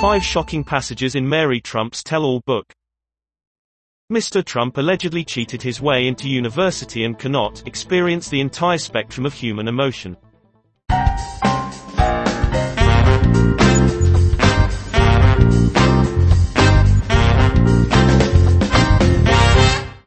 Five shocking passages in Mary Trump's tell-all book. Mr. Trump allegedly cheated his way into university and cannot experience the entire spectrum of human emotion.